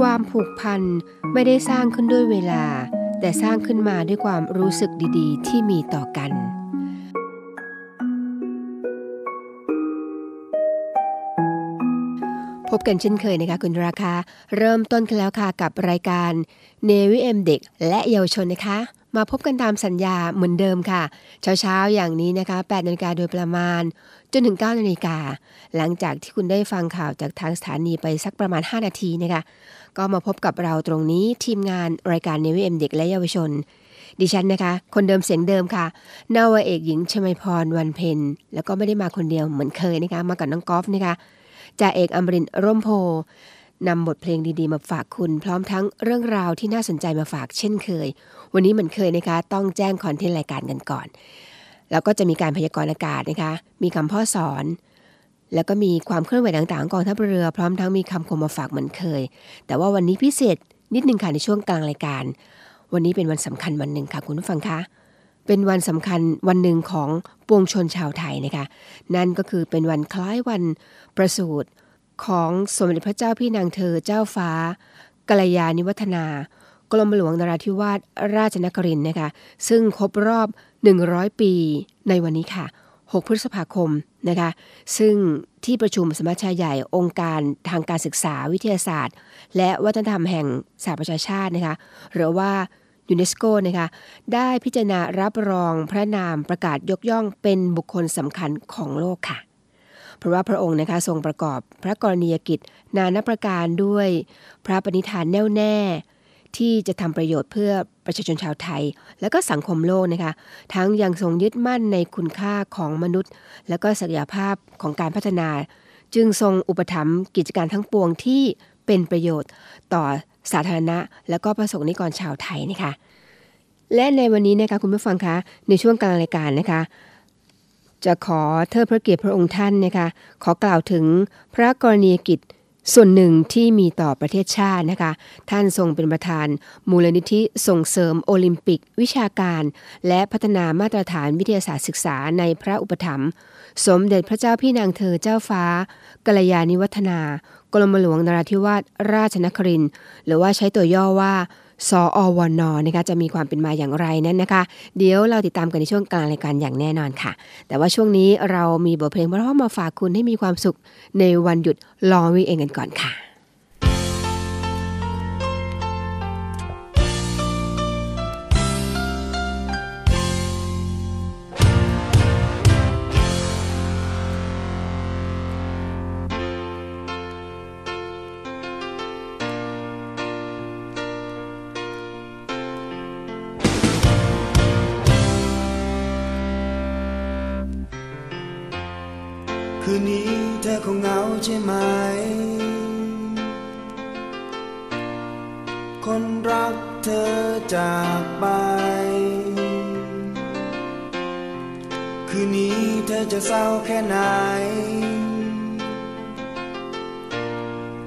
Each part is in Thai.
ความผูกพันไม่ได้สร้างขึ้นด้วยเวลา แต่สร้างขึ้นมาด้วยความรู้สึกดีๆ ที่มีต่อกัน พบกันเช่นเคยนะคะคุณราคา เริ่มต้นกันแล้วค่ะกับรายการเนวิเอ็มเด็กและเยาวชนนะคะ มาพบกันตามสัญญาเหมือนเดิมค่ะ เช้าๆ อย่างนี้นะคะ8นาฬิกาโดยประมาณ จนถึง9นาฬิกา หลังจากที่คุณได้ฟังข่าวจากทางสถานีไปสักประมาณ 5 นาทีนะคะ ก็มาพบกับเราตรงนี้ทีมงานรายการเนวิเอ็มเด็กและเยาวชน ดิฉันนะคะ คนเดิมเสียงเดิมค่ะ นาวาเอกหญิงชมพรวันเพ็ญแล้วก็ไม่ได้มาคนเดียวเหมือนเคยนะคะ มากับน้องกอล์ฟนะคะจ่าเอกอมรินร์ร่มโพ นำบทเพลงดีๆ มาฝากคุณ พร้อมทั้งเรื่องราวที่น่าสนใจมาฝากเช่นเคย วันนี้เหมือนเคยนะคะ ต้องแจ้งคอนเทนต์รายการกันก่อน แล้วก็จะมีการพยากรณ์อากาศนะคะ มีคำพ่อสอน แล้วก็มีความเคลื่อนไหวต่างๆกองทัพเรือ พร้อมทั้งมีคำคมมาฝากเหมือนเคย แต่ว่าวันนี้พิเศษนิดนึงค่ะในช่วงกลางรายการ วันนี้เป็นวันสำคัญวันหนึ่งค่ะคุณผู้ฟังคะเป็นวันสำคัญวันหนึ่งของปวงชนชาวไทยนะคะ นั่นก็คือเป็นวันคล้ายวันประสูติ ของสมเด็จพระเจ้าพี่นางเธอเจ้าฟ้ากัลยาณิวัฒนากรมหลวงนราธิวาสราชนครินนะคะซึ่งครบรอบ 100 ปีในวันนี้ค่ะ 6 พฤษภาคมนะคะซึ่งที่ประชุมสมัชชาใหญ่องค์การทางการศึกษาวิทยาศาสตร์ และวัฒนธรรมแห่งสหประชาชาตินะคะหรือว่ายูเนสโกนะคะได้พิจารณารับรองพระนามประกาศยกย่องเป็นบุคคลสำคัญของโลกค่ะ ราะว่าพระองค์นะคะทรงประกอบพระกรณียกิจ นานาประการด้วยพระปณิธานแน่วแน่ ที่จะทำประโยชน์เพื่อประชาชนชาวไทย และก็สังคมโลกนะคะ ทั้งยังทรงยึดมั่นในคุณค่าของมนุษย์ และก็ศักยภาพของการพัฒนา จึงทรงอุปถัมภ์กิจการทั้งปวงที่เป็นประโยชน์ต่อสาธารณะ และก็ประสงค์นิกรชาวไทยนะคะ และในวันนี้นะคะคุณผู้ฟังคะในช่วงกลางรายการนะคะ จะขอเทิดพระเกียรติพระองค์ท่านนะคะขอกล่าวถึงพระกรณียกิจส่วนหนึ่งที่มีต่อประเทศชาตินะคะ ท่านทรงเป็นประธาน มูลนิธิส่งเสริมโอลิมปิก วิชาการ และพัฒนามาตรฐานวิทยาศาสตร์ศึกษาในพระอุปถัมภ์สมเด็จพระเจ้าพี่นางเธอเจ้าฟ้ากัลยาณิวัฒนากรมหลวงนราธิวาสราชนครินหรือว่าใช้ตัวย่อว่า สออวนนะคะจะมีความเป็นมาอย่างไรนั้นนะคะ เดี๋ยวเราติดตามกันในช่วงกลางรายการอย่างแน่นอนค่ะ แต่ว่าช่วงนี้เรามีบทเพลงเพราะมาฝากคุณให้มีความสุขในวันหยุดลองวิเองกันก่อนค่ะ ใช่ไหม คนรักเธอจากไป คืนนี้เธอจะเศร้าแค่ไหน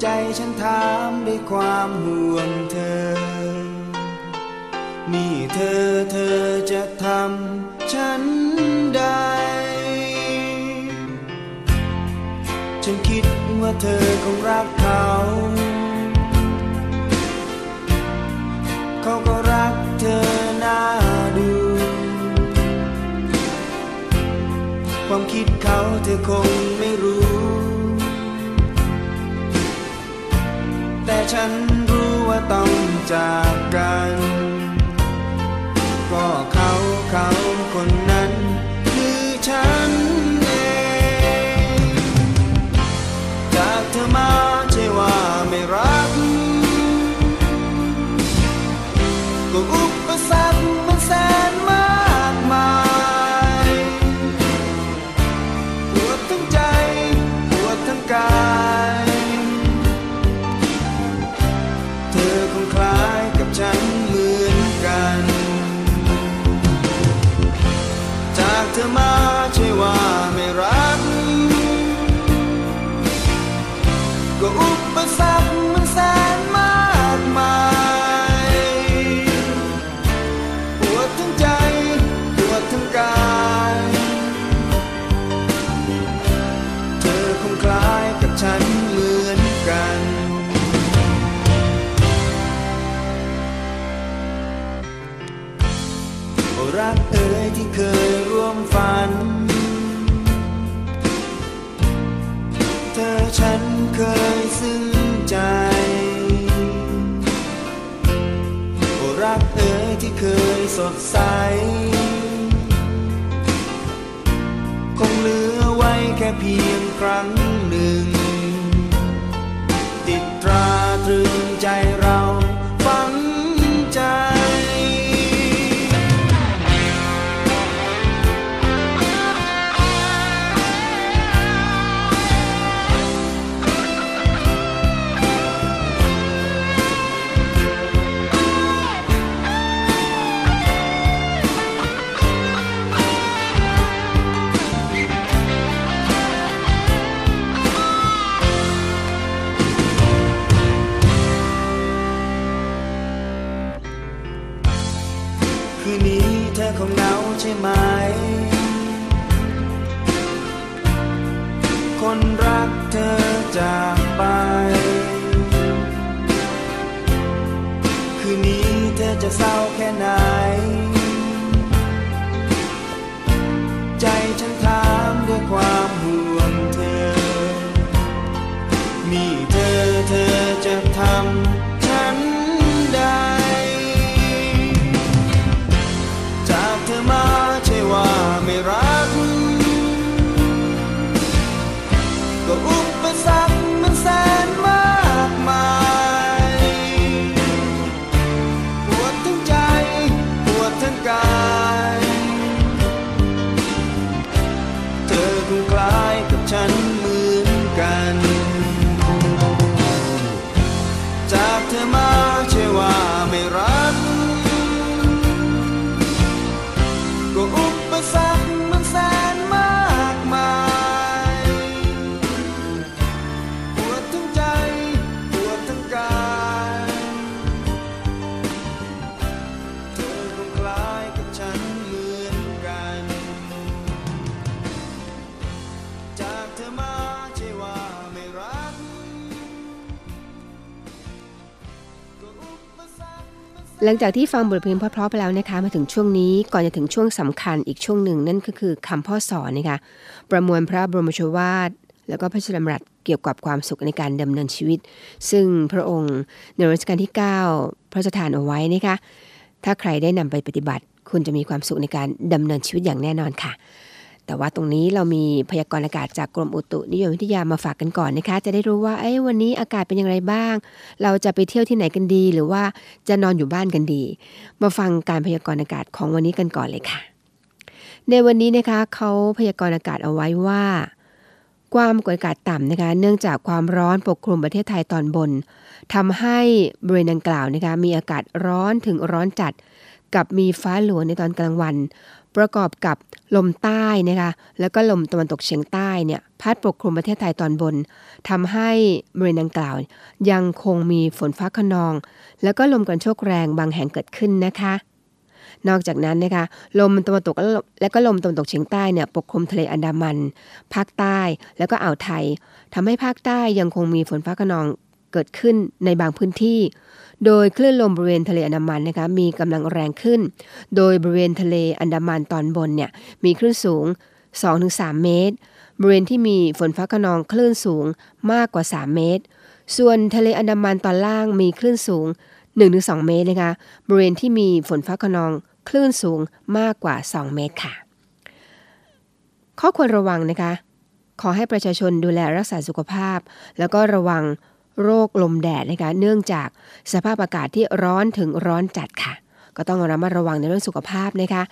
ใจฉันถามด้วยความห่วงเธอ นี่เธอเธอจะทำฉันได้ ฉันคิดว่าเธอคงรักเขา เขาก็รักเธอน่าดู ความคิดเขาเธอคงไม่รู้ แต่ฉันรู้ว่าต้องจากกัน ก็เขาเขาคนนั้น คือฉัน เคยซึ้งใจโอรักเอ๋ยที่เคยสดใส คงเหลือไว้แค่เพียงครั้ง หลังจากที่ฟังบทเพลงเพราะๆไปแล้วนะคะมาถึงช่วงนี้ก่อนจะถึงช่วงสำคัญอีกช่วงหนึ่งนั่นก็คือคำพ่อสอนนะคะประมวลพระบรมโชวาท แล้วก็พระชดำรัสเกี่ยวกับความสุขในการดำเนินชีวิต ซึ่งพระองค์ในรัชกาลที่ 9 พระราชทานเอาไว้นะคะถ้าใครได้นำไปปฏิบัติ คุณจะมีความสุขในการดำเนินชีวิตอย่างแน่นอนค่ะ แต่ว่าตรงนี้เรามีพยากรณ์อากาศจากกรมอุตุนิยมวิทยามาฝากกันก่อนนะคะ จะได้รู้ว่าเอ้วันนี้อากาศเป็นอย่างไรบ้าง เราจะไปเที่ยวที่ไหนกันดี หรือว่าจะนอนอยู่บ้านกันดี มาฟังการพยากรณ์อากาศของวันนี้กันก่อนเลยค่ะ ในวันนี้นะคะเขาพยากรณ์อากาศเอาไว้ว่า ความกดอากาศต่ำนะคะ เนื่องจากความร้อนปกคลุมประเทศไทยตอนบนทำให้บริเวณดังกล่าวนะคะมีอากาศร้อนถึงร้อนจัด กับมีฟ้าหลวในตอนกลางวัน ประกอบกับลมใต้นะคะแล้วก็ลมตะวันตกเฉียงใต้เนี่ยพัดปกคลุมประเทศไทยตอนบนทำให้บริเวณดังกล่าว ยังคงมีฝนฟ้าขนอง แล้วก็ลมกระโชกแรงบางแห่งเกิดขึ้นนะคะ นอกจากนั้นนะคะลมตะวันตกและก็ลมตะวันตกเฉียงใต้เนี่ยปกคลุมทะเลอันดามัน ภาคใต้แล้วก็อ่าวไทยทำให้ภาคใต้ยังคงมีฝนฟ้าขนองเกิดขึ้นในบางพื้นที่ โดยคลื่นลมบริเวณทะเลอันดามันนะคะมีกำลังแรงขึ้น โดยบริเวณทะเลอันดามันตอนบนเนี่ยมีคลื่นสูง 2-3 เมตร บริเวณที่มีฝนฟ้าขนองคลื่นสูงมากกว่า 3 เมตร ส่วนทะเลอันดามันตอนล่างมีคลื่นสูง 1-2 เมตรนะคะบริเวณที่มีฝนฟ้าขนองคลื่นสูงมากกว่า 2 เมตรค่ะ ข้อควรระวังนะคะ ขอให้ประชาชนดูแลรักษาสุขภาพ แล้วก็ระวัง โรคลมแดดนะคะเนื่องจากสภาพอากาศที่ร้อนถึงร้อนจัดค่ะ ก็ต้องระมัดระวังในเรื่องสุขภาพนะคะ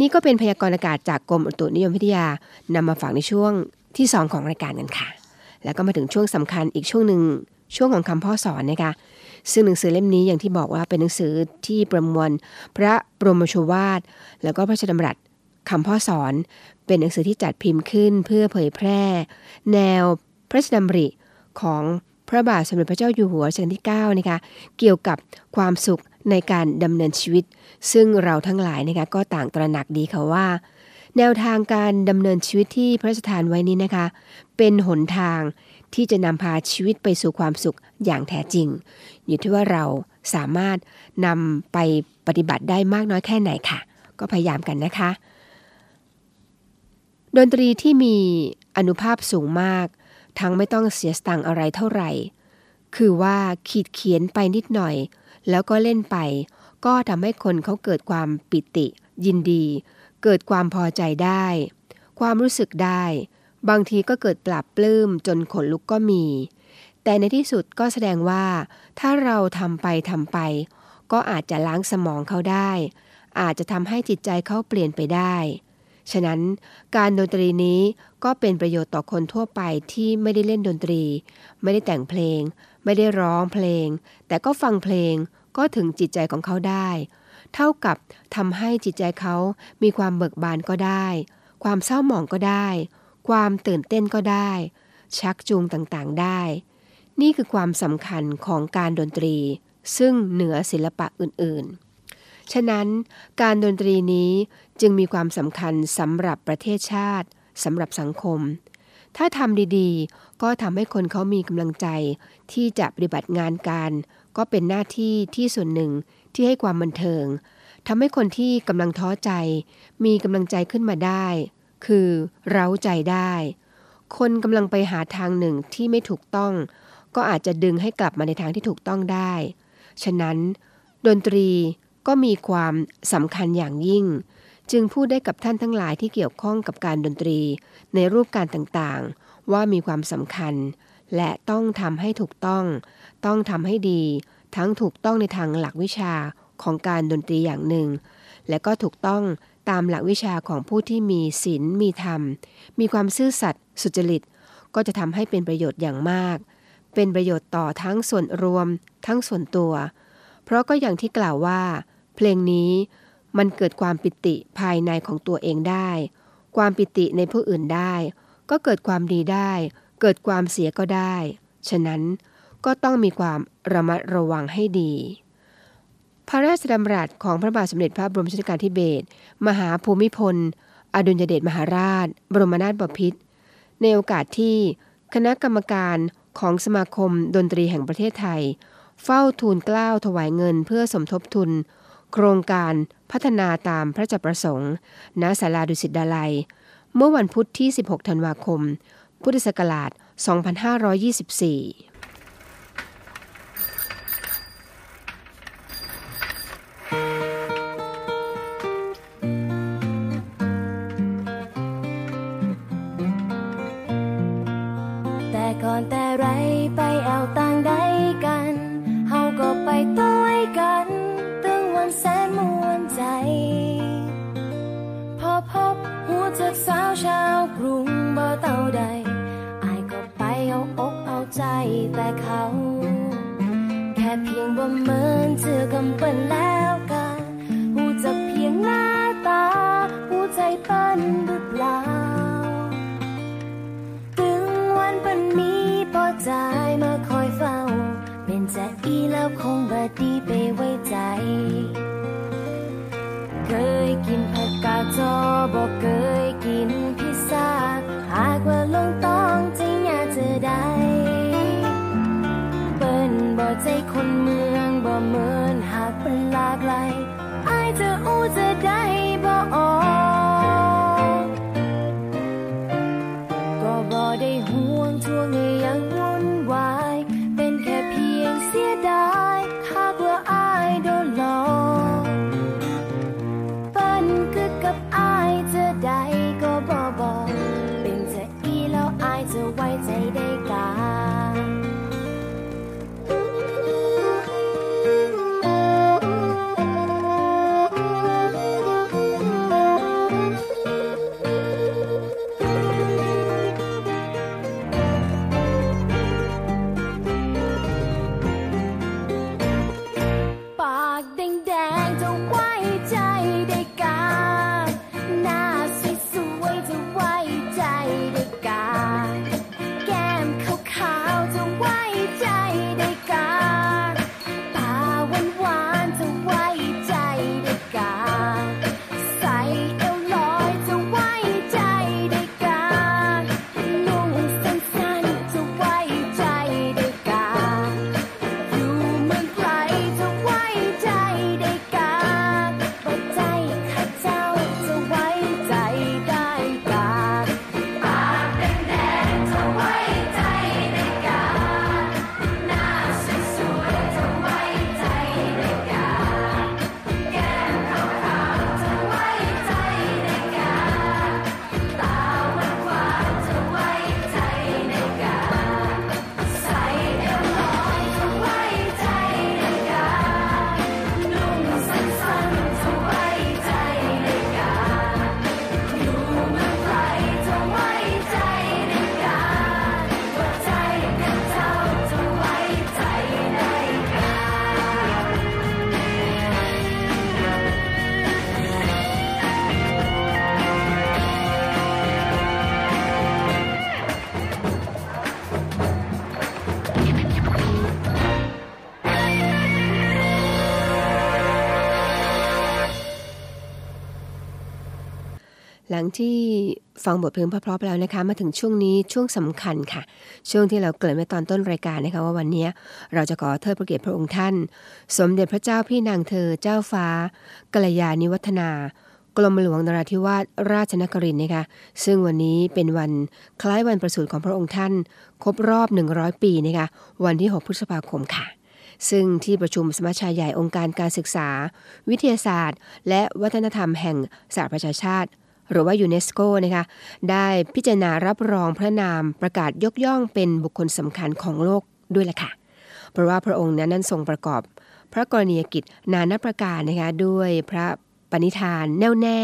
นี่ก็เป็นพยากรณ์อากาศจากกรมอุตุนิยมวิทยานำมาฝากในช่วงที่ 2 ของรายการกันค่ะ แล้วก็มาถึงช่วงสำคัญอีกช่วงหนึ่งช่วงของคำพ่อสอนนะคะ ซึ่งหนังสือเล่มนี้อย่างที่บอกว่าเป็นหนังสือที่ประมวลพระบรมโชวาท แล้วก็พระราชดำรัสคำพ่อสอน เป็นหนังสือที่จัดพิมพ์ขึ้นเพื่อเผยแพร่ แนวพระราชดำริของ ระบาทสมเด็จพระเจ้าอยู่หัวรัชกาลที่9นะคะเกี่ยวกับความสุขในการดำเนินชีวิต ซึ่งเราทั้งหลายนะคะก็ต่างตระหนักดีค่ะว่า แนวทางการดำเนินชีวิตที่พระราชทานไว้นี้นะคะ เป็นหนทางที่จะนำพาชีวิตไปสู่ความสุขอย่างแท้จริง อยู่ที่ว่าเราสามารถนำไปปฏิบัติได้มากน้อยแค่ไหนค่ะ ก็พยายามกันนะคะ ดนตรีที่มีอนุภาพสูงมาก ทั้งไม่ต้องเสียสตังอะไรเท่าไหร่ คือว่าขีดเขียนไปนิดหน่อย แล้วก็เล่นไป ก็ทำให้คนเขาเกิดความปิติ ยินดี เกิดความพอใจได้ ความรู้สึกได้ บางทีก็เกิดปรับปลื้มจนขนลุกก็มี แต่ในที่สุดก็แสดงว่า ถ้าเราทำไปทำไป ก็อาจจะล้างสมองเขาได้ อาจจะทำให้จิตใจเขาเปลี่ยนไปได้ ฉะนั้นการดนตรีนี้ก็เป็นประโยชน์ต่อคนทั่วไปที่ไม่ได้เล่นดนตรี ไม่ได้แต่งเพลง ไม่ได้ร้องเพลง แต่ก็ฟังเพลงก็ถึงจิตใจของเขาได้ เท่ากับทำให้จิตใจเขามีความเบิกบานก็ได้ ความเศร้าหมองก็ได้ ความตื่นเต้นก็ได้ ชักจูงต่างๆได้ นี่คือความสำคัญของการดนตรี ซึ่งเหนือศิลปะอื่นๆ ฉะนั้นการดนตรีนี้จึงมีความสำคัญสำหรับประเทศชาติสำหรับสังคม ถ้าทำดีๆ ก็ทำให้คนเขามีกำลังใจ ที่จะปฏิบัติงานการ ก็เป็นหน้าที่ที่ส่วนหนึ่งที่ให้ความบันเทิงทำให้คนที่กำลังท้อใจ มีกำลังใจขึ้นมาได้ คือเร้าใจได้ คนกำลังไปหาทางหนึ่งที่ไม่ถูกต้อง ก็อาจจะดึงให้กลับมาในทางที่ถูกต้องได้ ฉะนั้น ดนตรี ก็มีความสำคัญอย่างยิ่ง จึงพูดได้กับท่านทั้งหลายที่เกี่ยวข้องกับการดนตรี ในรูปการต่างๆ ว่ามีความสำคัญ และต้องทำให้ถูกต้อง ต้องทำให้ดี ทั้งถูกต้องในทางหลักวิชาของการดนตรีอย่างหนึ่ง และก็ถูกต้องตามหลักวิชาของผู้ที่มีศีลมีธรรม มีความซื่อสัตย์สุจริต ก็จะทำให้เป็นประโยชน์อย่างมาก เป็นประโยชน์ต่อทั้งส่วนรวม ทั้งส่วนตัว เพราะก็อย่างที่กล่าวว่า เพลงนี้มันเกิดความปิติภายในของตัวเองได้ ความปิติในผู้อื่นได้ ก็เกิดความดีได้ เกิดความเสียก็ได้ ฉะนั้นก็ต้องมีความระมัดระวังให้ดี พระราชดำรัสของพระบาทสมเด็จพระบรมชนกาธิเบศรมหาภูมิพล อดุลยเดชมหาราช บรมนาถบพิตรในโอกาสที่คณะกรรมการของสมาคมดนตรีแห่งประเทศไทย เฝ้าทูลกล้าวถวายเงินเพื่อสมทบทุน โครงการพัฒนาตามพระจัประสงค์ ณ ศาลาดุสิตดาลัย เมื่อวันพุธที่ 16 ธันวาคม พุทธศักราช 2524 ที่ฟังบทเพลงเพราะๆไปแล้วนะคะ มาถึงช่วงนี้ช่วงสำคัญค่ะ ช่วงที่เราเกริ่นไว้ตอนต้นรายการนะคะว่าวันนี้เราจะขอเทิดพระเกียรติพระองค์ท่าน สมเด็จพระเจ้าพี่นางเธอเจ้าฟ้ากัลยาณิวัฒนากรมหลวงนราธิวาสราชนครินนะคะซึ่งวันนี้เป็นวันคล้ายวันประสูติของพระองค์ท่าน ครบรอบ 100 ปีนะคะวันที่ 6 พฤษภาคมค่ะ ซึ่งที่ประชุมสมัชชาใหญ่องค์การการศึกษา วิทยาศาสตร์ และวัฒนธรรมแห่งสหประชาชาติ หรือว่ายูเนสโกนะคะได้พิจารณารับรองพระนามประกาศยกย่องเป็นบุคคลสำคัญของโลกด้วยล่ะค่ะ เพราะว่าพระองค์นั้นนั้นทรงประกอบ พระกรณียกิจนานาประการนะคะด้วยพระปณิธานแน่วแน่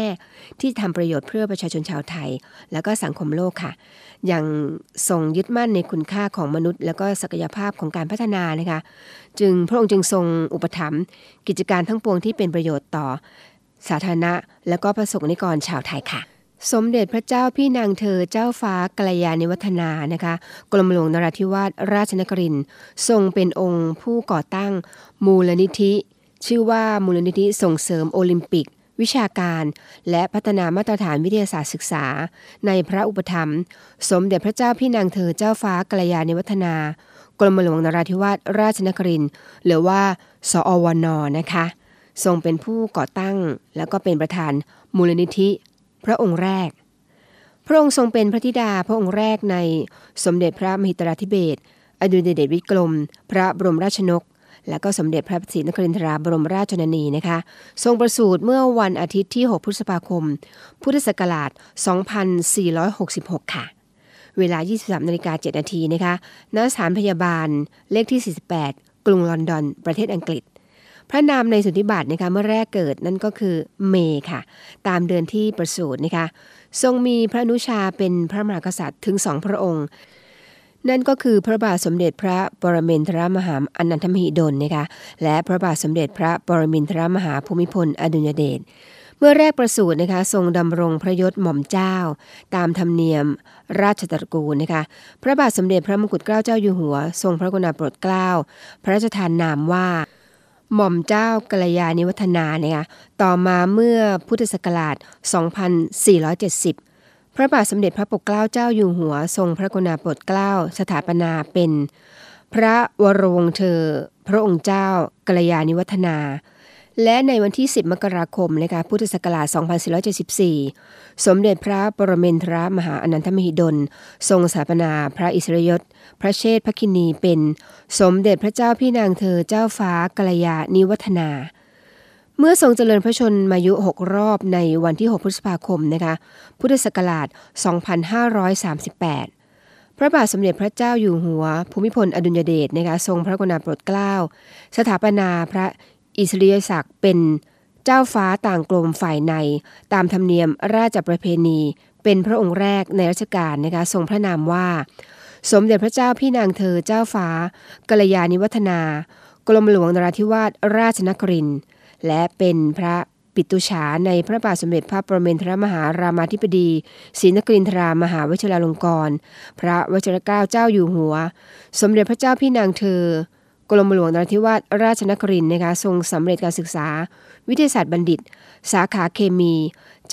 ที่ทำประโยชน์เพื่อประชาชนชาวไทย แล้วก็สังคมโลกค่ะ ยังทรงยึดมั่นในคุณค่าของมนุษย์ แล้วก็ศักยภาพของการพัฒนานะคะ จึงพระองค์จึงทรงอุปถัมภ์กิจการทั้งปวงที่เป็นประโยชน์ต่อ สาธารณะ และก็ประสบนิกรชาวไทยค่ะ สมเด็จพระเจ้าพี่นางเธอเจ้าฟ้ากัลยาณิวัฒนานะคะ กรมหลวงนราธิวาสราชนครินทรงเป็นองค์ผู้ก่อตั้ง มูลนิธิ ชื่อว่ามูลนิธิส่งเสริมโอลิมปิกวิชาการและพัฒนามาตรฐานวิทยาศาสตร์ศึกษา ในพระอุปถัมภ์สมเด็จพระเจ้าพี่นางเธอเจ้าฟ้ากัลยาณิวัฒนา กรมหลวงนราธิวาสราชนครินหรือว่า สอวนนะคะ ทรงเป็นผู้ก่อตั้ง แล้วก็เป็นประธานมูลนิธิ พระองค์แรก พระองค์ทรงเป็นพระธิดาพระองค์แรกในสมเด็จพระมหิตราธิเบศอดุลยเดชวิกรม พระบรมราชนก และก็สมเด็จพระศรีนครินทราบรมราชชนนีนะคะ ทรงประสูติเมื่อวันอาทิตย์ที่ 6 พฤษภาคม พุทธศักราช 2466 ค่ะ เวลา 23นาฬิกา7นาทีนะคะณสถานพยาบาลเลขที่ 48 กรุงลอนดอน ประเทศอังกฤษ พระนามในสุทิบัตนะคะเมื่อแรกเกิดนั่นก็คือเมย์ค่ะ ตามเดือนที่ประสูตินะคะทรงมีพระนุชาเป็นพระมหากษัตริย์ถึงสองพระองค์ นั่นก็คือพระบาทสมเด็จพระปรเมนทรมหาอนันทมหิดลนะคะและพระบาทสมเด็จพระปรมินทรมหาภูมิพลอดุลยเดชเมื่อแรกประสูตินะคะทรงดำรงพระยศหม่อมเจ้า ตามธรรมเนียม ราชตระกูลนะคะพระบาทสมเด็จพระมงกุฎเกล้าเจ้าอยู่หัว ทรงพระกรุณาโปรดเกล้า พระราชทานนามว่า หม่อมเจ้ากัลยาณิวัฒนาเนี่ยต่อมาเมื่อพุทธศักราช 2470 พระบาทสมเด็จพระปกเกล้าเจ้าอยู่หัว ทรงพระกรุณาโปรดเกล้า สถาปนาเป็น พระวรวงเธอ พระองค์เจ้ากัลยาณิวัฒนา และในวันที่ 10 มกราคมนะคะพุทธศักราช 2474 สมเด็จพระปรเมนทรมหาอนันทมหิดล ทรงสถาปนาพระอิสริยศ พระเชษฐพระคินีเป็น สมเด็จพระเจ้าพี่นางเธอเจ้าฟ้ากัลยาณิวัฒนา เมื่อทรงเจริญพระชนมายุ 6 รอบในวันที่ 6 พฤษภาคมนะคะพุทธศักราช 2538พระบาทสมเด็จพระเจ้าอยู่หัว ภูมิพลอดุลยเดชนะคะทรงพระกรุณาโปรดเกล้า สถาปนาพระ อิสริยศักดิ์เป็นเจ้าฟ้าต่างกลมฝ่ายใน ตามธรรมเนียมราชประเพณี เป็นพระองค์แรกในรัชกาลนะคะทรงพระนามว่า สมเด็จพระเจ้าพี่นางเธอเจ้าฟ้ากัลยาณิวัฒนา กรมหลวงนราธิวาสราชนครินและเป็นพระปิตุฉาในพระบาทสมเด็จพระปรเมนทรมหารามาธิบดีศรีนครินทรามหาวชิราลงกรณ์พระวชิรเกล้าเจ้าอยู่หัว สมเด็จพระเจ้าพี่นางเธอ กรมหลวงนราธิวาสราชนครินทร์นะคะทรงสำเร็จการศึกษา วิทยาศาสตร์บัณฑิต สาขาเคมี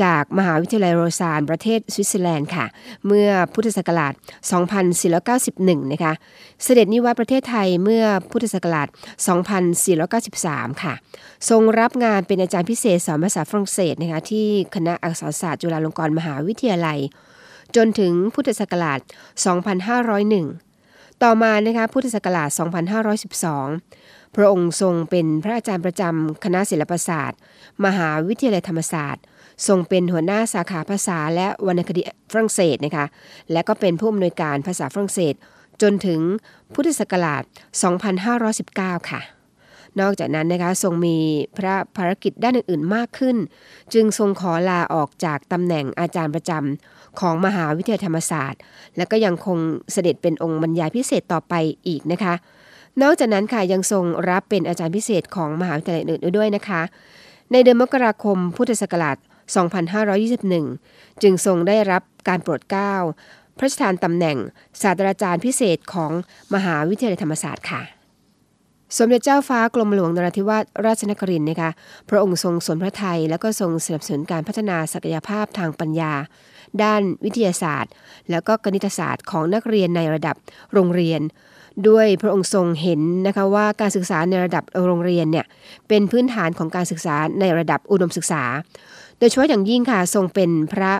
จากมหาวิทยาลัยโรซานประเทศสวิตเซอร์แลนด์ค่ะ เมื่อพุทธศักราช 2491 นะคะ เสด็จนิวัตประเทศไทยเมื่อพุทธศักราช 2493 ค่ะ ทรงรับงานเป็นอาจารย์พิเศษสอนภาษาฝรั่งเศสนะคะที่คณะอักษรศาสตร์จุฬาลงกรณ์มหาวิทยาลัย จนถึงพุทธศักราช 2501 ต่อมานะคะพุทธศักราช 2512 พระองค์ทรงเป็นพระอาจารย์ประจำคณะศิลปศาสตร์ มหาวิทยาลัยธรรมศาสตร์ ทรงเป็นหัวหน้าสาขาภาษาและวรรณคดีฝรั่งเศสนะคะ และก็เป็นผู้อำนวยการภาษาฝรั่งเศส จนถึงพุทธศักราช 2519 ค่ะ นอกจากนั้นนะคะทรงมีพระภารกิจด้านอื่นๆมากขึ้น จึงทรงขอลาออกจากตำแหน่งอาจารย์ประจำของมหาวิทยาลัยธรรมศาสตร์ และก็ยังคงเสด็จเป็นองค์บรรยายพิเศษต่อไปอีกนะคะ นอกจากนั้นค่ะยังทรงรับเป็นอาจารย์พิเศษของมหาวิทยาลัยอื่นๆด้วยนะคะ ในเดือนมกราคมพุทธศักราช 2521 จึงทรงได้รับการโปรดเกล้าพระราชทานตำแหน่งศาสตราจารย์พิเศษของมหาวิทยาลัยธรรมศาสตร์ค่ะ สมเด็จเจ้าฟ้ากรมหลวงนราธิวาสราชนครินนะคะ พระองค์ทรงสนพระไทยแล้วก็ทรงสนับสนุนการพัฒนาศักยภาพทางปัญญา ด้านวิทยาศาสตร์ แล้วก็คณิตศาสตร์ของนักเรียนในระดับโรงเรียน ด้วยพระองค์ทรงเห็นนะคะว่าการศึกษาในระดับโรงเรียนเนี่ยเป็นพื้นฐานของการศึกษาในระดับอุดมศึกษา โดยเฉพาะอย่างยิ่งค่ะทรงเป็นพระ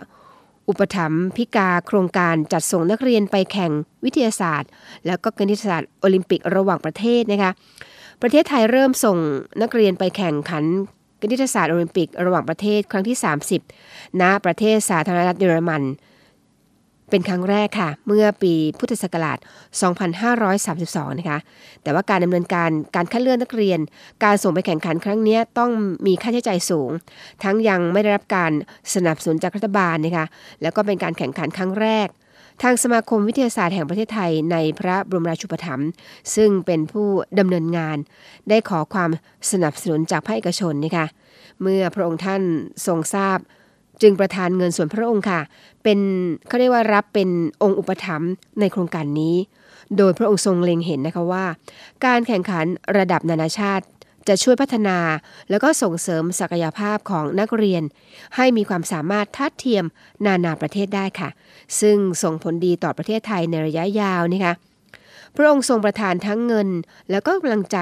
อุปถัมภ์พิกาโครงการจัดส่งนักเรียนไปแข่งวิทยาศาสตร์ แล้วก็คณิตศาสตร์โอลิมปิกระหว่างประเทศนะคะประเทศไทยเริ่มส่งนักเรียนไปแข่งขันคณิตศาสตร์โอลิมปิกระหว่างประเทศครั้งที่ 30 ณ ประเทศสาธารณรัฐเยอรมัน เป็นครั้งแรกค่ะ เมื่อปีพุทธศักราช 2532 นะคะ แต่ว่าการดำเนินการการคัดเลือกนักเรียน การส่งไปแข่งขันครั้งนี้ต้องมีค่าใช้จ่ายสูง ทั้งยังไม่ได้รับการสนับสนุนจากรัฐบาลนะคะ แล้วก็เป็นการแข่งขันครั้งแรก ทางสมาคมวิทยาศาสตร์แห่งประเทศไทยในพระบรมราชูปถัมภ์ซึ่งเป็นผู้ดำเนินงาน ได้ขอความสนับสนุนจากภาคเอกชนนะคะเมื่อพระองค์ท่านทรงทราบ จึงประทานเงินส่วนพระองค์ค่ะ เป็นเขาเรียกว่ารับเป็นองค์อุปถัมภ์ในโครงการนี้ โดยพระองค์ทรงเล็งเห็นนะคะว่า การแข่งขันระดับนานาชาติจะช่วยพัฒนา แล้วก็ส่งเสริมศักยภาพของนักเรียน ให้มีความสามารถทัดเทียมนานาประเทศได้ค่ะ ซึ่งส่งผลดีต่อประเทศไทยในระยะยาวนะคะพระองค์ทรงประทานทั้งเงิน แล้วก็กำลังใจ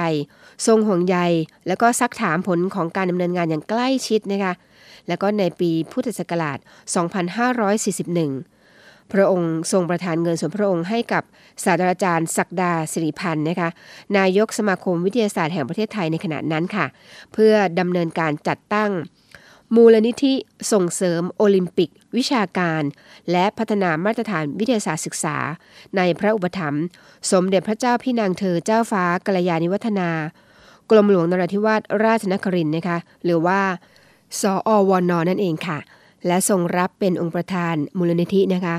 ทรงห่วงใย แล้วก็ซักถามผลของการดำเนินงานอย่างใกล้ชิดนะคะ แล้วก็ในปีพุทธศักราช 2541 พระองค์ทรงประทานเงินส่วนพระองค์ให้กับศาสตราจารย์ศักดาสิริพันธ์นะคะ นายกสมาคมวิทยาศาสตร์แห่งประเทศไทยในขณะนั้นค่ะ เพื่อดำเนินการจัดตั้งมูลนิธิส่งเสริมโอลิมปิก วิชาการ และพัฒนามาตรฐานวิทยาศาสตร์ศึกษา ในพระอุปถัมภ์สมเด็จพระเจ้าพี่นางเธอเจ้าฟ้ากัลยาณิวัฒนา กรมหลวงนราธิวาสราชนครินนะคะ หรือว่า สอวอนนั่นเองค่ะ และทรงรับเป็นองค์ประธานมูลนิธินะคะ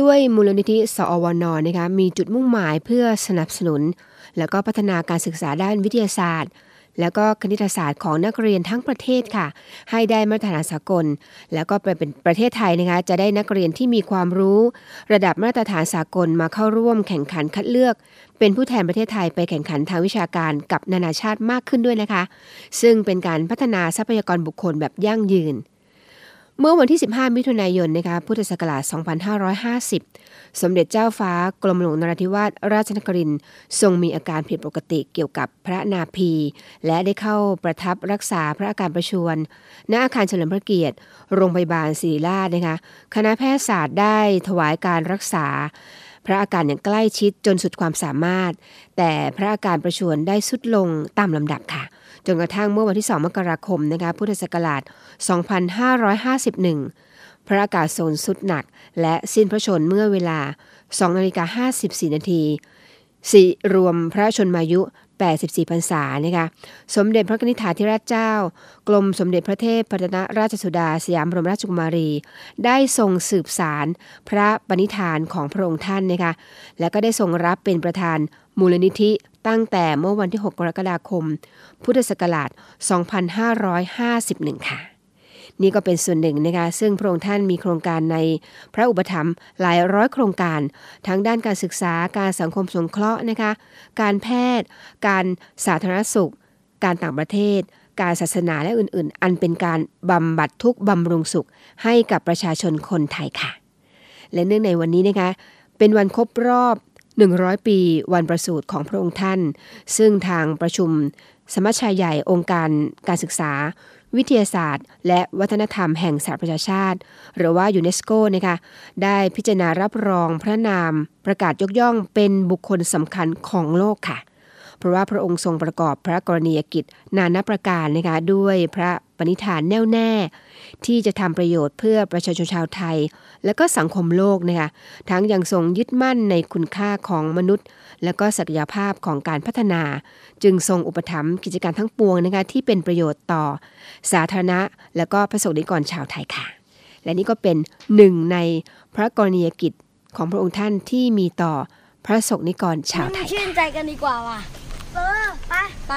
ด้วยมูลนิธิสอวนนะคะมีจุดมุ่งหมายเพื่อสนับสนุน และก็พัฒนาการศึกษาด้านวิทยาศาสตร์ แล้วก็คณิตศาสตร์ของนักเรียนทั้งประเทศค่ะ ให้ได้มาตรฐานสากล แล้วก็เป็นประเทศไทยนะคะจะได้นักเรียนที่มีความรู้ ระดับมาตรฐานสากลมาเข้าร่วมแข่งขันคัดเลือก เป็นผู้แทนประเทศไทยไปแข่งขันทางวิชาการกับนานาชาติมากขึ้นด้วยนะคะ ซึ่งเป็นการพัฒนาทรัพยากรบุคคลแบบยั่งยืนเมื่อวันที่ 15 มิถุนายนนะคะ พุทธศักราช 2550 สมเด็จเจ้าฟ้ากรมหลวงนราธิวาสราชนครินทร์ทรงมีอาการผิดปกติเกี่ยวกับพระนาภีและได้เข้าประทับรักษาพระอาการประชวรณอาคารเฉลิมพระเกียรติ โรงพยาบาลศิริราชนะคะคณะแพทยศาสตร์ได้ถวายการรักษา พระอาการอย่างใกล้ชิดจนสุดความสามารถ แต่พระอาการประชวรได้สุดลงตามลำดับค่ะจนกระทั่งเมื่อวันที่ 2 มกราคมนะคะพุทธศักราช 2551 พระอากาศโซนสุดหนัก และสิ้นพระชนเมื่อเวลา2นาฬิกา54 นาทีสิรวมพระชนมายุ 84 พรรษานะคะสมเด็จพระนิธิาธิราชเจ้า กรมสมเด็จพระเทพพัฒนราชสุดาสยามบรมราชกุมารี ได้ทรงสืบสารพระปณิธานของพระองค์ท่านนะคะและก็ได้ทรงรับเป็นประธานมูลนิธิตั้งแต่เมื่อวันที่ 6 กรกฎาคม พุทธศักราช 2551 ค่ะ นี่ก็เป็นส่วนหนึ่งนะคะซึ่งพระองค์ท่านมีโครงการในพระอุปถัมภ์หลายร้อยโครงการ ทั้งด้านการศึกษาการสังคมสงเคราะห์นะคะการแพทย์ การสาธารณสุข การต่างประเทศ การศาสนาและอื่นๆ อันเป็นการบำบัดทุกบำรุงสุขให้กับประชาชนคนไทยค่ะ และเนื่องในวันนี้นะคะเป็นวันครบรอบ 100 ปีวันประสูติของพระองค์ท่าน ซึ่งทางประชุมสมัชชาใหญ่องค์การการศึกษา วิทยาศาสตร์ และวัฒนธรรมแห่งสหประชาชาติ หรือว่ายูเนสโกนะคะได้พิจารณารับรองพระนามประกาศยกย่องเป็นบุคคลสำคัญของโลกค่ะ ราะว่าพระองค์ทรงประกอบพระกรณียกิจ นานาประการนะคะด้วยพระปณิธานแน่วแน่ ที่จะทำประโยชน์เพื่อประชาชนชาวไทย และก็สังคมโลกนะคะทั้งยังทรงยึดมั่นในคุณค่าของมนุษย์ และก็ศักยภาพของการพัฒนา จึงทรงอุปถัมภ์กิจการทั้งปวงนะคะที่เป็นประโยชน์ต่อ สาธารณะ และก็พระสงฆ์นิกรชาวไทยค่ะ และนี่ก็เป็นหนึ่งในพระกรณียกิจของพระองค์ท่านที่มีต่อพระสงฆ์นิกรชาวไทยชื่นใจกันดีกว่าว่ะ เออไ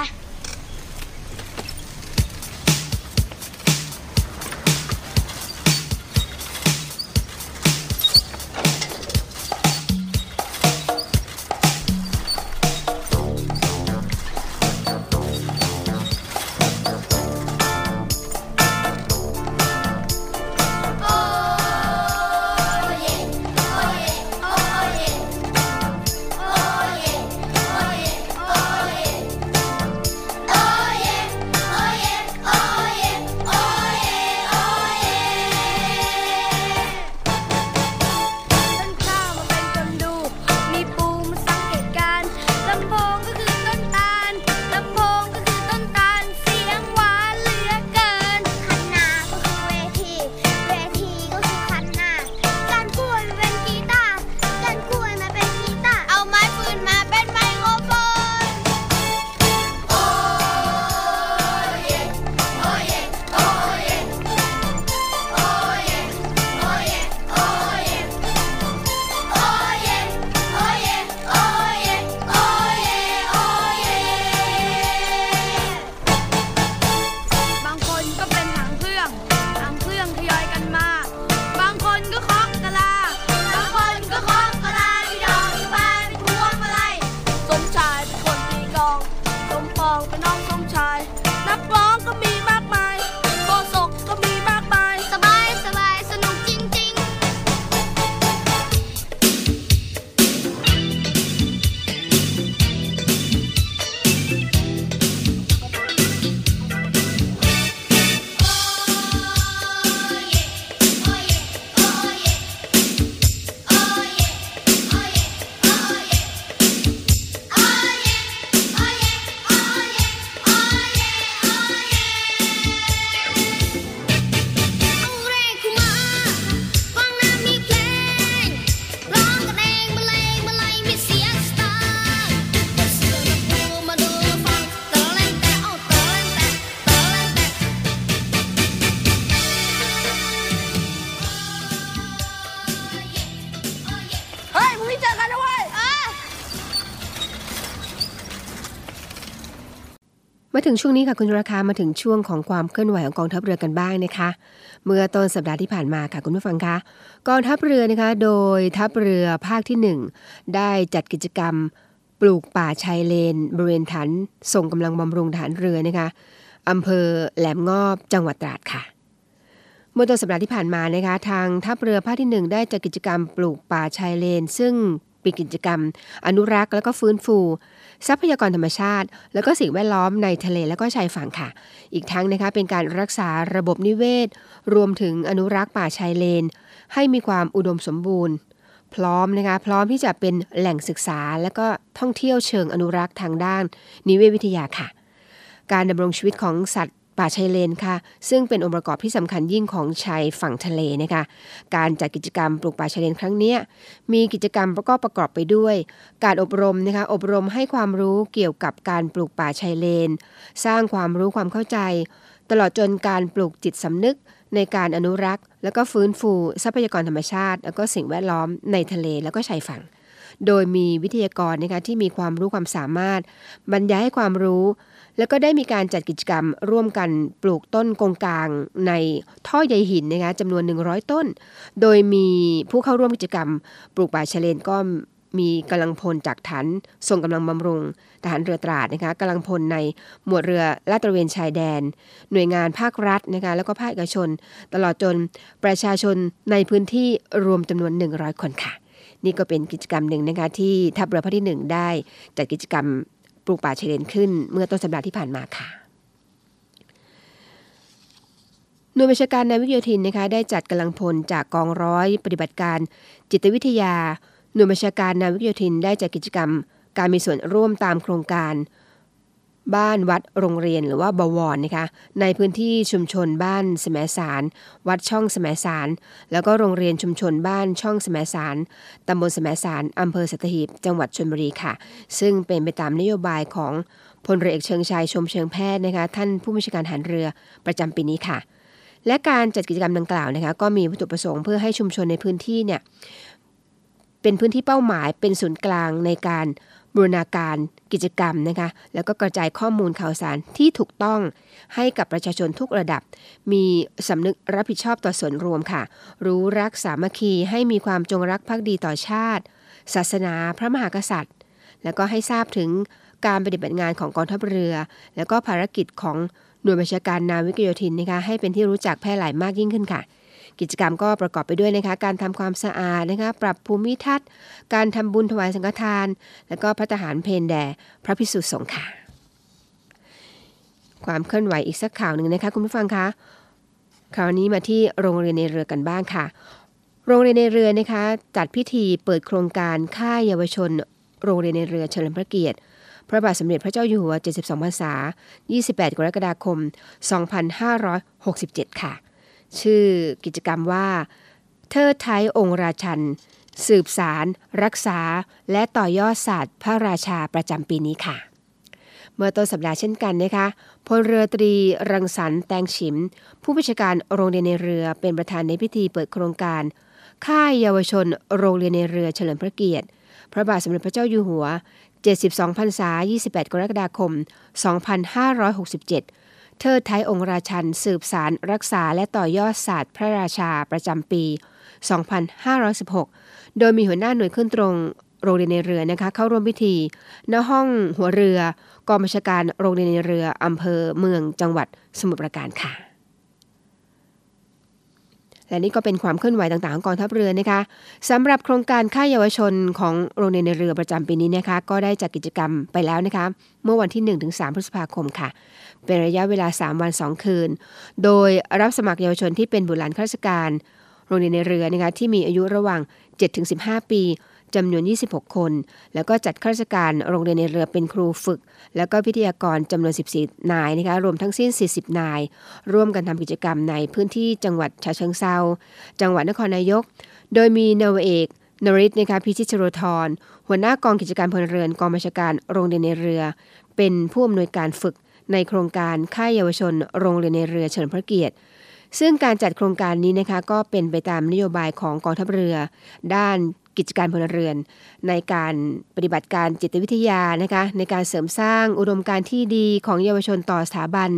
ถึงช่วงนี้ค่ะคุณราคามาถึงช่วงของความเคลื่อนไหวของกองทัพเรือกันบ้างนะคะ เมื่อต้นสัปดาห์ที่ผ่านมาค่ะคุณผู้ฟังคะกองทัพเรือนะคะ โดยทัพเรือภาคที่ 1 ได้จัดกิจกรรมปลูกป่าชายเลน บริเวณฐานส่งกำลังบำรุงฐานเรือนะคะอำเภอแหลมงอบจังหวัดตราดค่ะ เมื่อต้นสัปดาห์ที่ผ่านมานะคะ ทางทัพเรือภาคที่ 1 ได้จัดกิจกรรมปลูกป่าชายเลน ซึ่งเป็นกิจกรรม อนุรักษ์และก็ฟื้นฟู ทรัพยากรธรรมชาติ และก็สิ่งแวดล้อมในทะเลและก็ชายฝั่งค่ะ อีกทั้งนะคะเป็นการรักษาระบบนิเวศ รวมถึงอนุรักษ์ป่าชายเลน ให้มีความอุดมสมบูรณ์ พร้อมนะคะพร้อมที่จะเป็นแหล่งศึกษา และก็ท่องเที่ยวเชิงอนุรักษ์ทางด้าน นิเวศวิทยาค่ะ การดำรงชีวิตของสัตว์ ป่าชายเลนค่ะ ซึ่งเป็นองค์ประกอบที่สำคัญยิ่งของชายฝั่งทะเลนะคะ การจัดกิจกรรมปลูกป่าชายเลนครั้งนี้มีกิจกรรมประกอบประกอบไปด้วย การอบรมนะคะอบรมให้ความรู้เกี่ยวกับการปลูกป่าชายเลน สร้างความรู้ความเข้าใจ ตลอดจนการปลูกจิตสำนึกในการอนุรักษ์ แล้วก็ฟื้นฟูทรัพยากรธรรมชาติ แล้วก็สิ่งแวดล้อมในทะเลแล้วก็ชายฝั่ง โดยมีวิทยากรนะคะที่มีความรู้ความสามารถบรรยายให้ความรู้ แล้วก็ได้มีการจัดกิจกรรมร่วมกันปลูกต้นกงกลางในท่อใยหินนะคะจำนวน 100 ต้น โดยมีผู้เข้าร่วมกิจกรรม ปลูกป่าชายเลนก็มีกำลังพลจากฐานส่งกำลังบำรุงทหารเรือตราดนะคะกำลังพลในหมวดเรือลาดตระเวนชายแดน หน่วยงานภาครัฐนะคะแล้วก็ภาคเอกชน ตลอดจนประชาชนในพื้นที่รวมจำนวน 100 คนค่ะ นี่ก็เป็นกิจกรรมหนึ่งนะคะที่ทัพเรือภาคที่ 1 ได้จัดกิจกรรม ปลูกป่าชายเลนขึ้นเมื่อต้นสัปดาห์ที่ผ่านมาค่ะหน่วยบัญชาการนาวิทยโยธินนะคะได้จัดกำลังพลจากกองร้อยปฏิบัติการจิตวิทยา หน่วยบัญชาการนาวิกโยธินได้จัดกิจกรรม การมีส่วนร่วมตามโครงการ บ้านวัดโรงเรียนหรือว่าบวรนะคะในพื้นที่ชุมชนบ้านสมสาร วัดช่องสมสาร แล้วก็โรงเรียนชุมชนบ้านช่องสมสารตำบลสมสารอำเภอสัตหีบจังหวัดชลบุรีค่ะ ซึ่งเป็นไปตามนโยบายของพลเรือเอกเชิงชายชมเชิงแพทย์นะคะท่านผู้บัญชาการทหารเรือประจำปีนี้ค่ะ และการจัดกิจกรรมดังกล่าวนะคะก็มีวัตถุประสงค์เพื่อให้ชุมชนในพื้นที่เนี่ยเป็นพื้นที่เป้าหมายเป็นศูนย์กลางในการ บูรณาการกิจกรรมนะคะแล้วก็กระจายข้อมูลข่าวสารที่ถูกต้องให้กับประชาชนทุกระดับ มีสำนึกรับผิดชอบต่อส่วนรวมค่ะ รู้รักสามัคคีให้มีความจงรักภักดีต่อชาติ ศาสนาพระมหากษัตริย์ แล้วก็ให้ทราบถึงการปฏิบัติงานของกองทัพเรือ แล้วก็ภารกิจของหน่วยบัญชาการนาวิกโยธินนะคะให้เป็นที่รู้จักแพร่หลายมากยิ่งขึ้นค่ะ กิจกรรมก็ประกอบไปด้วยนะคะการทำความสะอาดนะคะปรับภูมิทัศน์ การทำบุญถวายสังฆทาน แล้วก็พระทหารเพนแด่พระพิสุสงฆ์ค่ะ ความเคลื่อนไหวอีกสักข่าวหนึ่งนะคะคุณผู้ฟังคะคราวนี้มาที่โรงเรียนในเรือกันบ้างค่ะ โรงเรียนในเรือนะคะจัดพิธีเปิดโครงการค่ายเยาวชน โรงเรียนในเรือเฉลิมพระเกียรติพระบาทสมเด็จพระเจ้าอยู่หัว 72 พรรษา 28 กรกฎาคม 2567 ค่ะ ชื่อกิจกรรมว่า เทิดไทยองค์ราชัน สืบสาร รักษา และต่อยอดศาสตร์พระราชาประจำปีนี้ค่ะ เมื่อต้นสัปดาห์เช่นกันนะคะพลเรือตรีรังสรรค์แตงฉิม ผู้บัญชาการโรงเรียนในเรือเป็นประธานในพิธีเปิดโครงการ ค่ายเยาวชนโรงเรียนในเรือเฉลิมพระเกียรติ พระบาทสมเด็จพระเจ้าอยู่หัว 72พรรษา 28 กรกฎาคม 2567 เทิดไทยองค์ราชัน สืบสารรักษาและต่อยอดศาสตร์พระราชาประจำปี 2516 โดยมีหัวหน้าหน่วยขึ้นตรงโรงเรียนในเรือนะคะเข้าร่วมพิธี ณ ห้องหัวเรือ กองบัญชาการโรงเรียนในเรืออำเภอเมืองจังหวัดสมุทรปราการค่ะ และนี่ก็เป็นความเคลื่อนไหวต่างๆของกองทัพเรือนะคะสำหรับโครงการค่ายเยาวชนของโรงเรียนในเรือประจำปีนี้นะคะ ก็ได้จัดกิจกรรมไปแล้วนะคะ เมื่อวันที่ 1-3 พฤษภาคมค่ะ เป็นระยะเวลา 3 วัน 2 คืน โดยรับสมัครเยาวชนที่เป็นบุตรหลานข้าราชการ โรงเรียนในเรือนะคะที่มีอายุระหว่าง 7-15 ปี จำนวน 26 คน แล้วก็จัดข้าราชการโรงเรียนในเรือเป็นครูฝึก แล้วก็วิทยากรจำนวน 14 นายนะคะรวมทั้งสิ้น 40 นาย ร่วมกันทำกิจกรรมในพื้นที่จังหวัดฉะเชิงเซาจังหวัดนครนายก โดยมีนาวเอกนริศนะคะพิชิตชโรธรหัวหน้ากองกิจการพลเรือนกองบัญชาการโรงเรียนในเรือ เป็นผู้อำนวยการฝึกในโครงการค่ายเยาวชน โรงเรียนในเรือเฉลิมพระเกียรติ ซึ่งการจัดโครงการนี้นะคะก็เป็นไปตามนโยบายของกองทัพเรือ ด้าน กิจการพลเรือน ในการปฏิบัติการจิตวิทยานะคะในการเสริมสร้างอุดมการณ์ที่ดีของเยาวชนต่อสถาบัน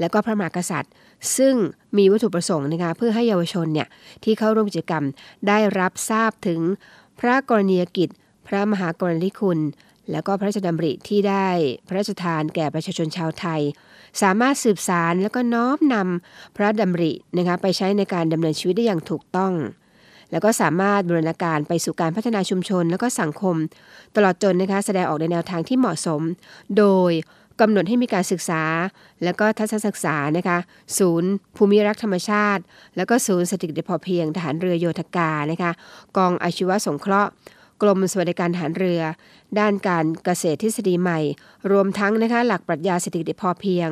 และก็พระมหากษัตริย์ ซึ่งมีวัตถุประสงค์นะคะเพื่อให้เยาวชนเนี่ยที่เข้าร่วมกิจกรรมได้รับทราบถึงพระกรณียกิจ พระมหากรณาธิคุณ แล้วก็พระราชดำริที่ได้พระราชทานแก่ประชาชนชาวไทย สามารถสืบสารแล้วก็น้อมนำพระดำรินะคะไปใช้ในการดำเนินชีวิตได้อย่างถูกต้อง แล้วก็สามารถบูรณาการไปสู่การพัฒนาชุมชน แล้วก็สังคม ตลอดจนนะคะแสดงออกในแนวทางที่เหมาะสม โดยกำหนดให้มีการศึกษา แล้วก็ทัศนศึกษานะคะศูนย์ ภูมิรักธรรมชาติ แล้วก็ศูนย์เศรษฐกิจพอเพียงทหารเรือโยธกานะคะกองอาชีวสงเคราะห์กรมสวัสดิการทหารเรือ ด้านการเกษตรทฤษฎีใหม่ รวมทั้งนะคะหลักปรัชญาเศรษฐกิจพอเพียง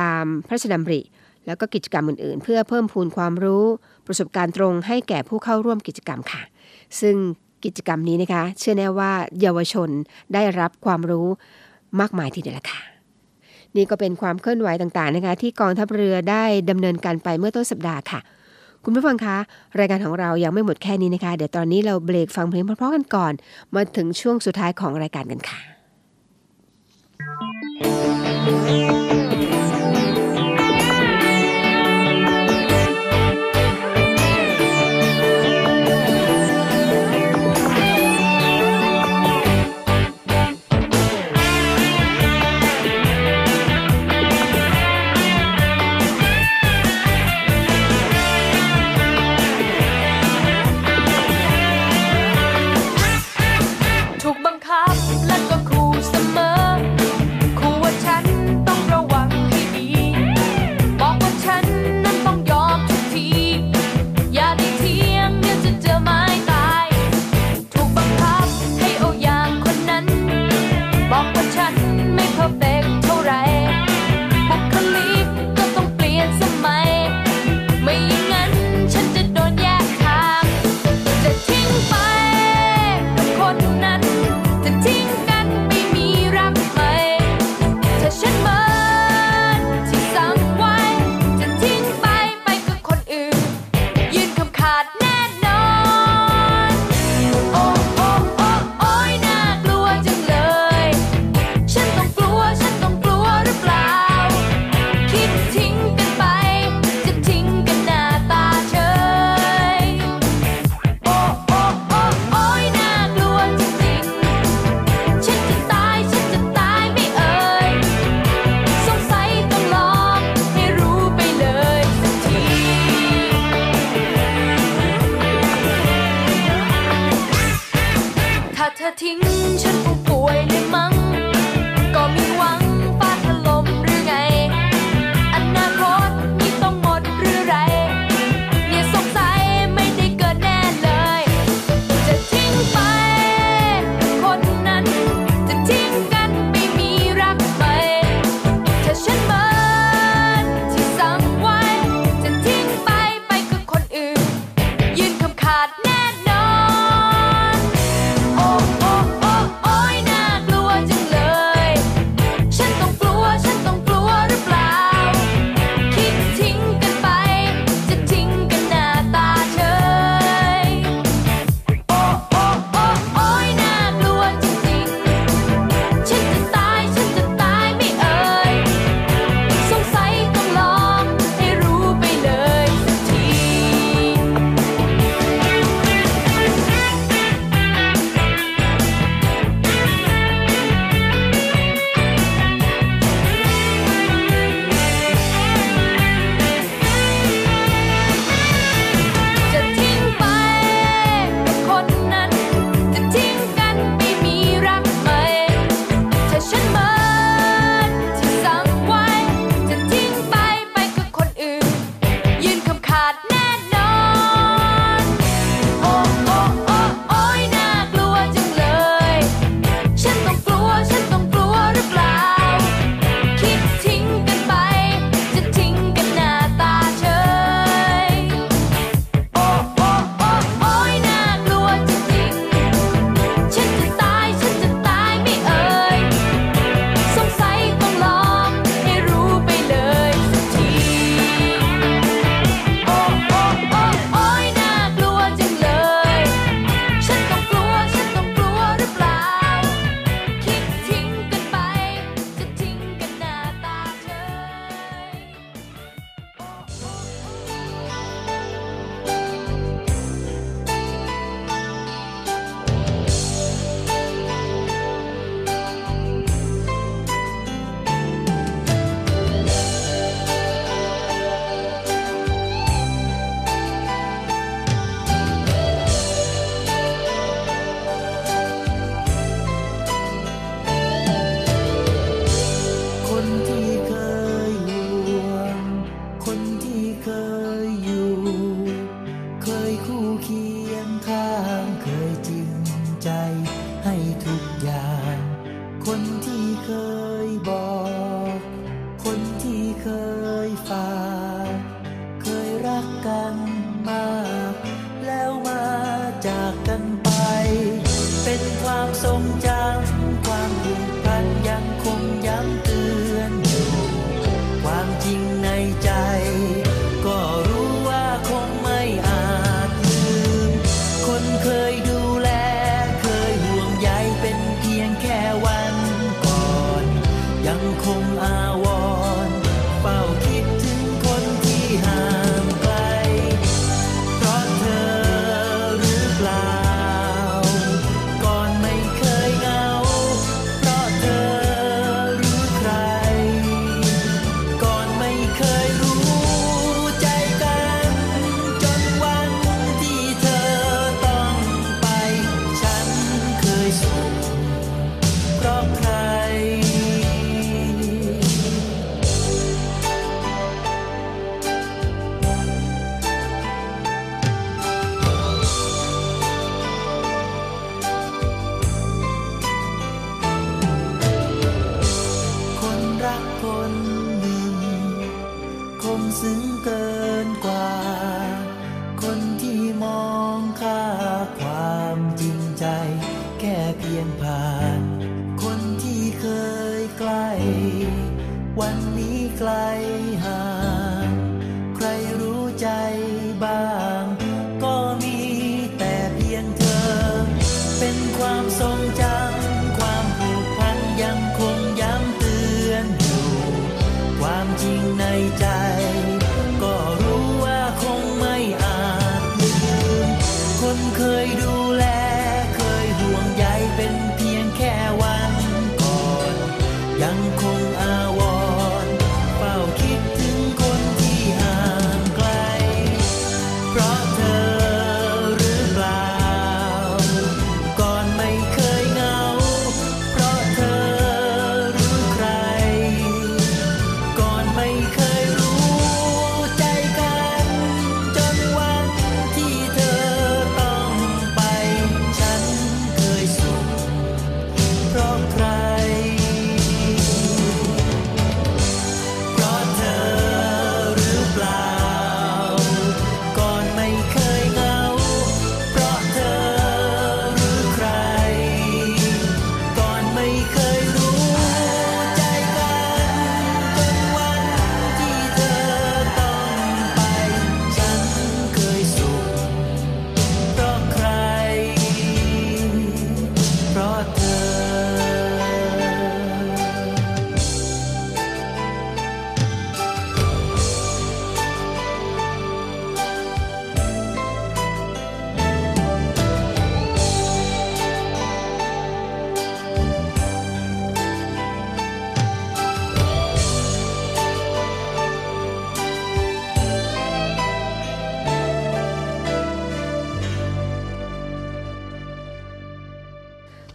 ตามพระราชดำริ แล้วก็กิจกรรมอื่นๆ เพื่อเพิ่มพูนความรู้ ประสบการณ์ตรงให้แก่ผู้เข้าร่วมกิจกรรมค่ะ ซึ่งกิจกรรมนี้นะคะ เชื่อแน่ว่าเยาวชนได้รับความรู้มากมายทีเดียวละค่ะนี่ก็เป็นความเคลื่อนไหวต่างๆนะคะ ที่กองทัพเรือได้ดำเนินการไปเมื่อต้นสัปดาห์ค่ะ คุณผู้ฟังคะ รายการของเรายังไม่หมดแค่นี้นะคะ เดี๋ยวตอนนี้เราเบรกฟังเพลงเพราะๆกันก่อน มาถึงช่วงสุดท้ายของรายการกันค่ะ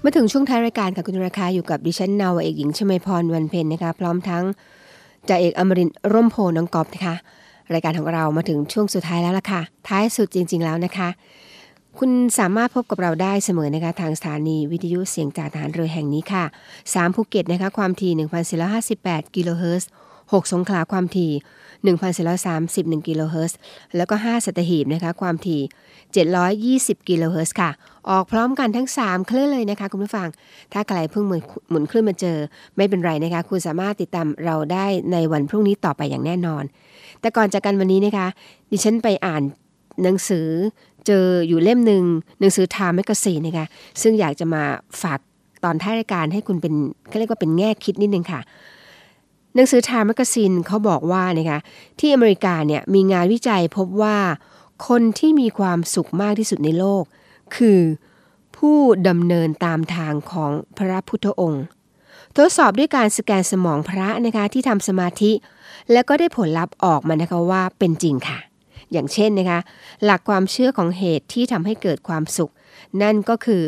มื่อถึงช่วงท้ายรายการกับคุณราคาอยู่กับดิฉันนาวเอกหญิงชมาพรวันเพ็ญนะคะพร้อมทั้งจ่าเอกอมรินร่มโพน้องกอบนะคะรายการของเรามาถึงช่วงสุดท้ายแล้วล่ะค่ะ ท้ายสุดจริง ๆ แล้วนะคะ คุณสามารถพบกับเราได้เสมอนะคะทางสถานีวิทยุเสียงจากทหารเรือแห่งนี้ค่ะ 3 ภูเก็ตนะคะความถี่1,458กิโลเฮิรตซ์6สงขลาความถี่1,431กิโลเฮิรตซ์แล้วก็ 5 สัตหีบนะคะความถี่ 720 กิโลเฮิรตซ์ค่ะ ออกพร้อมกันทั้ง 3 คลื่นเลยนะคะ คุณผู้ฟัง ถ้าใครเพิ่งหมุนคลื่นมาเจอ ไม่เป็นไรนะคะ คุณสามารถติดตามเราได้ในวันพรุ่งนี้ต่อไปอย่างแน่นอน แต่ก่อนจากกันวันนี้นะคะ ดิฉันไปอ่านหนังสือเจออยู่เล่มหนึ่งหนังสือ Time Magazine นะคะ ซึ่งอยากจะมาฝากตอนท้ายรายการให้คุณเป็นเขาเรียกว่าเป็นแง่คิดนิดนึงค่ะหนังสือ Time Magazine เขาบอกว่านะคะที่อเมริกาเนี่ยมีงานวิจัยพบว่า คนที่มีความสุขมากที่สุดในโลก คือผู้ดำเนินตามทางของพระพุทธองค์ ทดสอบด้วยการสแกนสมองพระนะคะที่ทำสมาธิ แล้วก็ได้ผลลัพธ์ออกมานะคะว่าเป็นจริงค่ะ อย่างเช่นนะคะ หลักความเชื่อของเหตุที่ทำให้เกิดความสุข นั่นก็คือ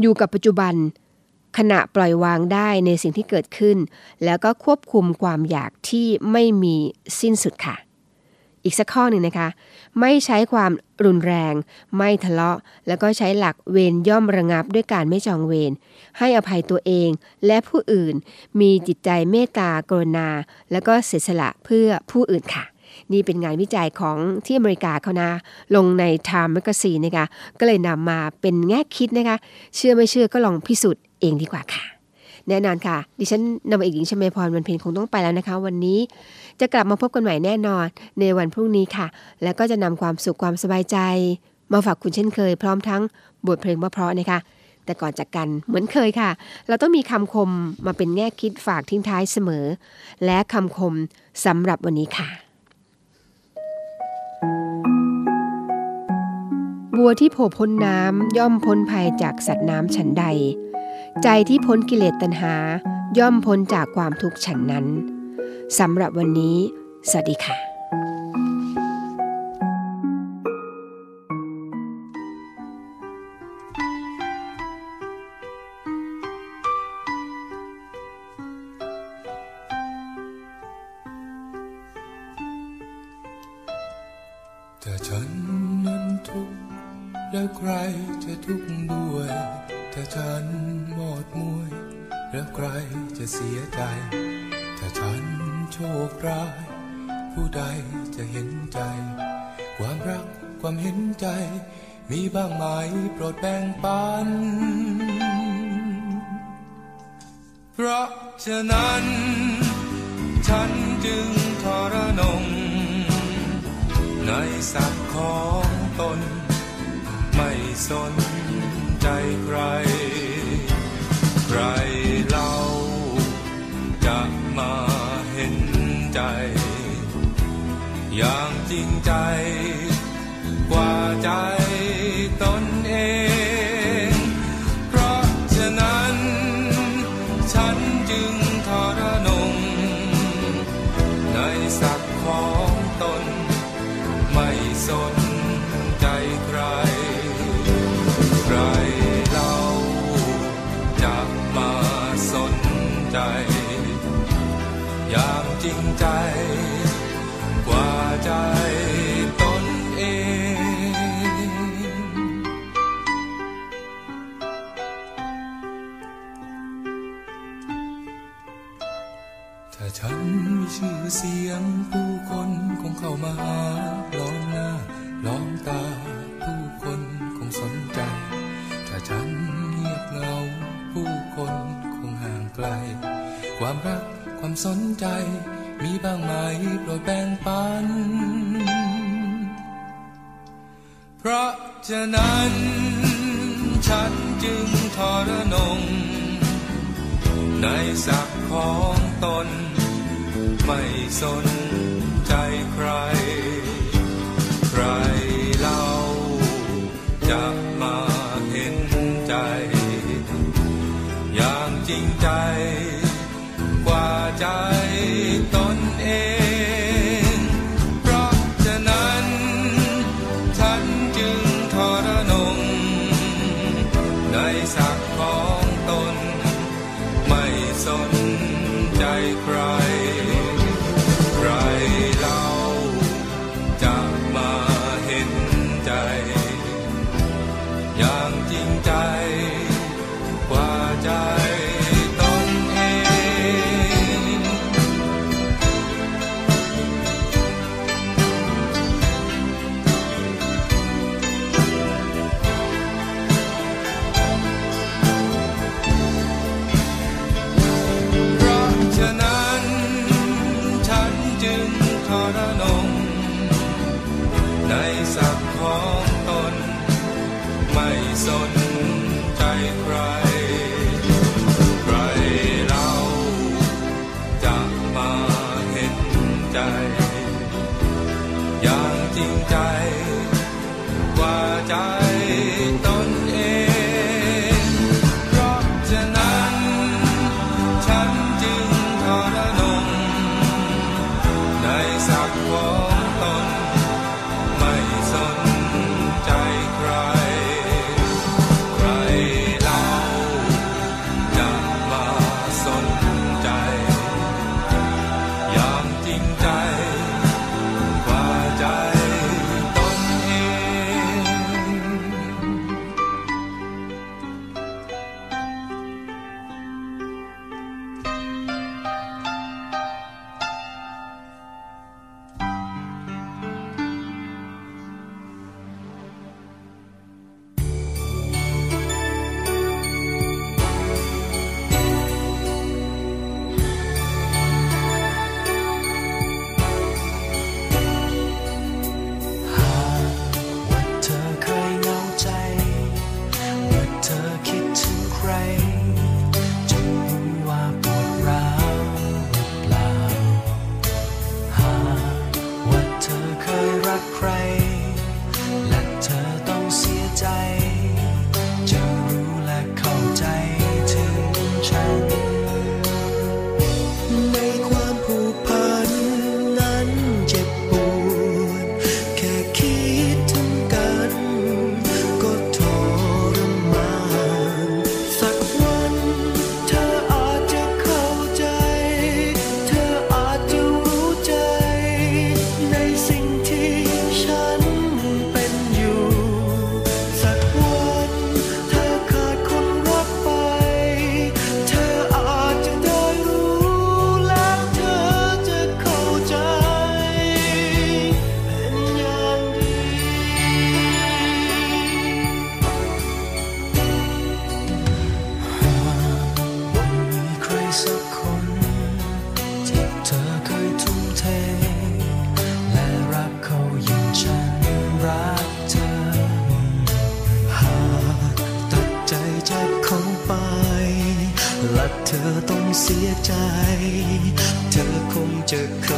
อยู่กับปัจจุบันขณะปล่อยวางได้ในสิ่งที่เกิดขึ้น แล้วก็ควบคุมความอยากที่ไม่มีสิ้นสุดค่ะ อีกสักข้อหนึ่งนะคะ ไม่ใช้ความรุนแรง ไม่ทะเลาะ แล้วก็ใช้หลักเวรย่อมระงับด้วยการไม่จองเวรให้อภัยตัวเองและผู้อื่นมีจิตใจเมตตากรุณา แล้วก็เสียสละเพื่อผู้อื่นค่ะนี่เป็นงานวิจัยของที่อเมริกาเขานะ ลงใน Time Magazine นะคะ ก็เลยนำมาเป็นแง่คิดนะคะ เชื่อไม่เชื่อก็ลองพิสูจน์เองดีกว่าค่ะ แน่นอนค่ะ ดิฉันนำเอกหญิงชมพรวันเพ็ญคงต้องไปแล้วนะคะ วันนี้ จะกลับมาพบกันใหม่แน่นอนในวันพรุ่งนี้ค่ะ แล้วก็จะนำความสุขความสบายใจ มาฝากคุณเช่นเคย พร้อมทั้งบทเพลงเพราะๆนะคะ แต่ก่อนจากกันเหมือนเคยค่ะ เราต้องมีคำคมมาเป็นแง่คิดฝากทิ้งท้ายเสมอ และคำคมสำหรับวันนี้ค่ะบัวที่โผล่พ้นน้ำย่อมพ้นภัยจากสัตว์น้ำฉันใด ใจที่พ้นกิเลสตัณหา ย่อมพ้นจากความทุกข์ฉันนั้น สำหรับวันนี้ สวัสดีค่ะ แต่ฉันนั้นทุกข์แล้วใครจะทุกข์ด้วยถ้าฉันหมดมวย แล้วใครจะเสียใจ แต่ฉันโชคร้าย ผู้ใดจะเห็นใจ ความรักความเห็นใจ มีบ้างไหมโปรดแบ่งปัน เพราะฉะนั้น ฉันจึงทรนง ในสักของตน ไม่สน สนใจ มีบ้างไหมโปรดแบ่งปัน เพราะฉะนั้น ฉันจึงทรนง ในศักของตน ไม่สนใจใคร ใครเล่าจะมาเห็นใจ อย่างจริงใจ ใจ เธอคงจะเคย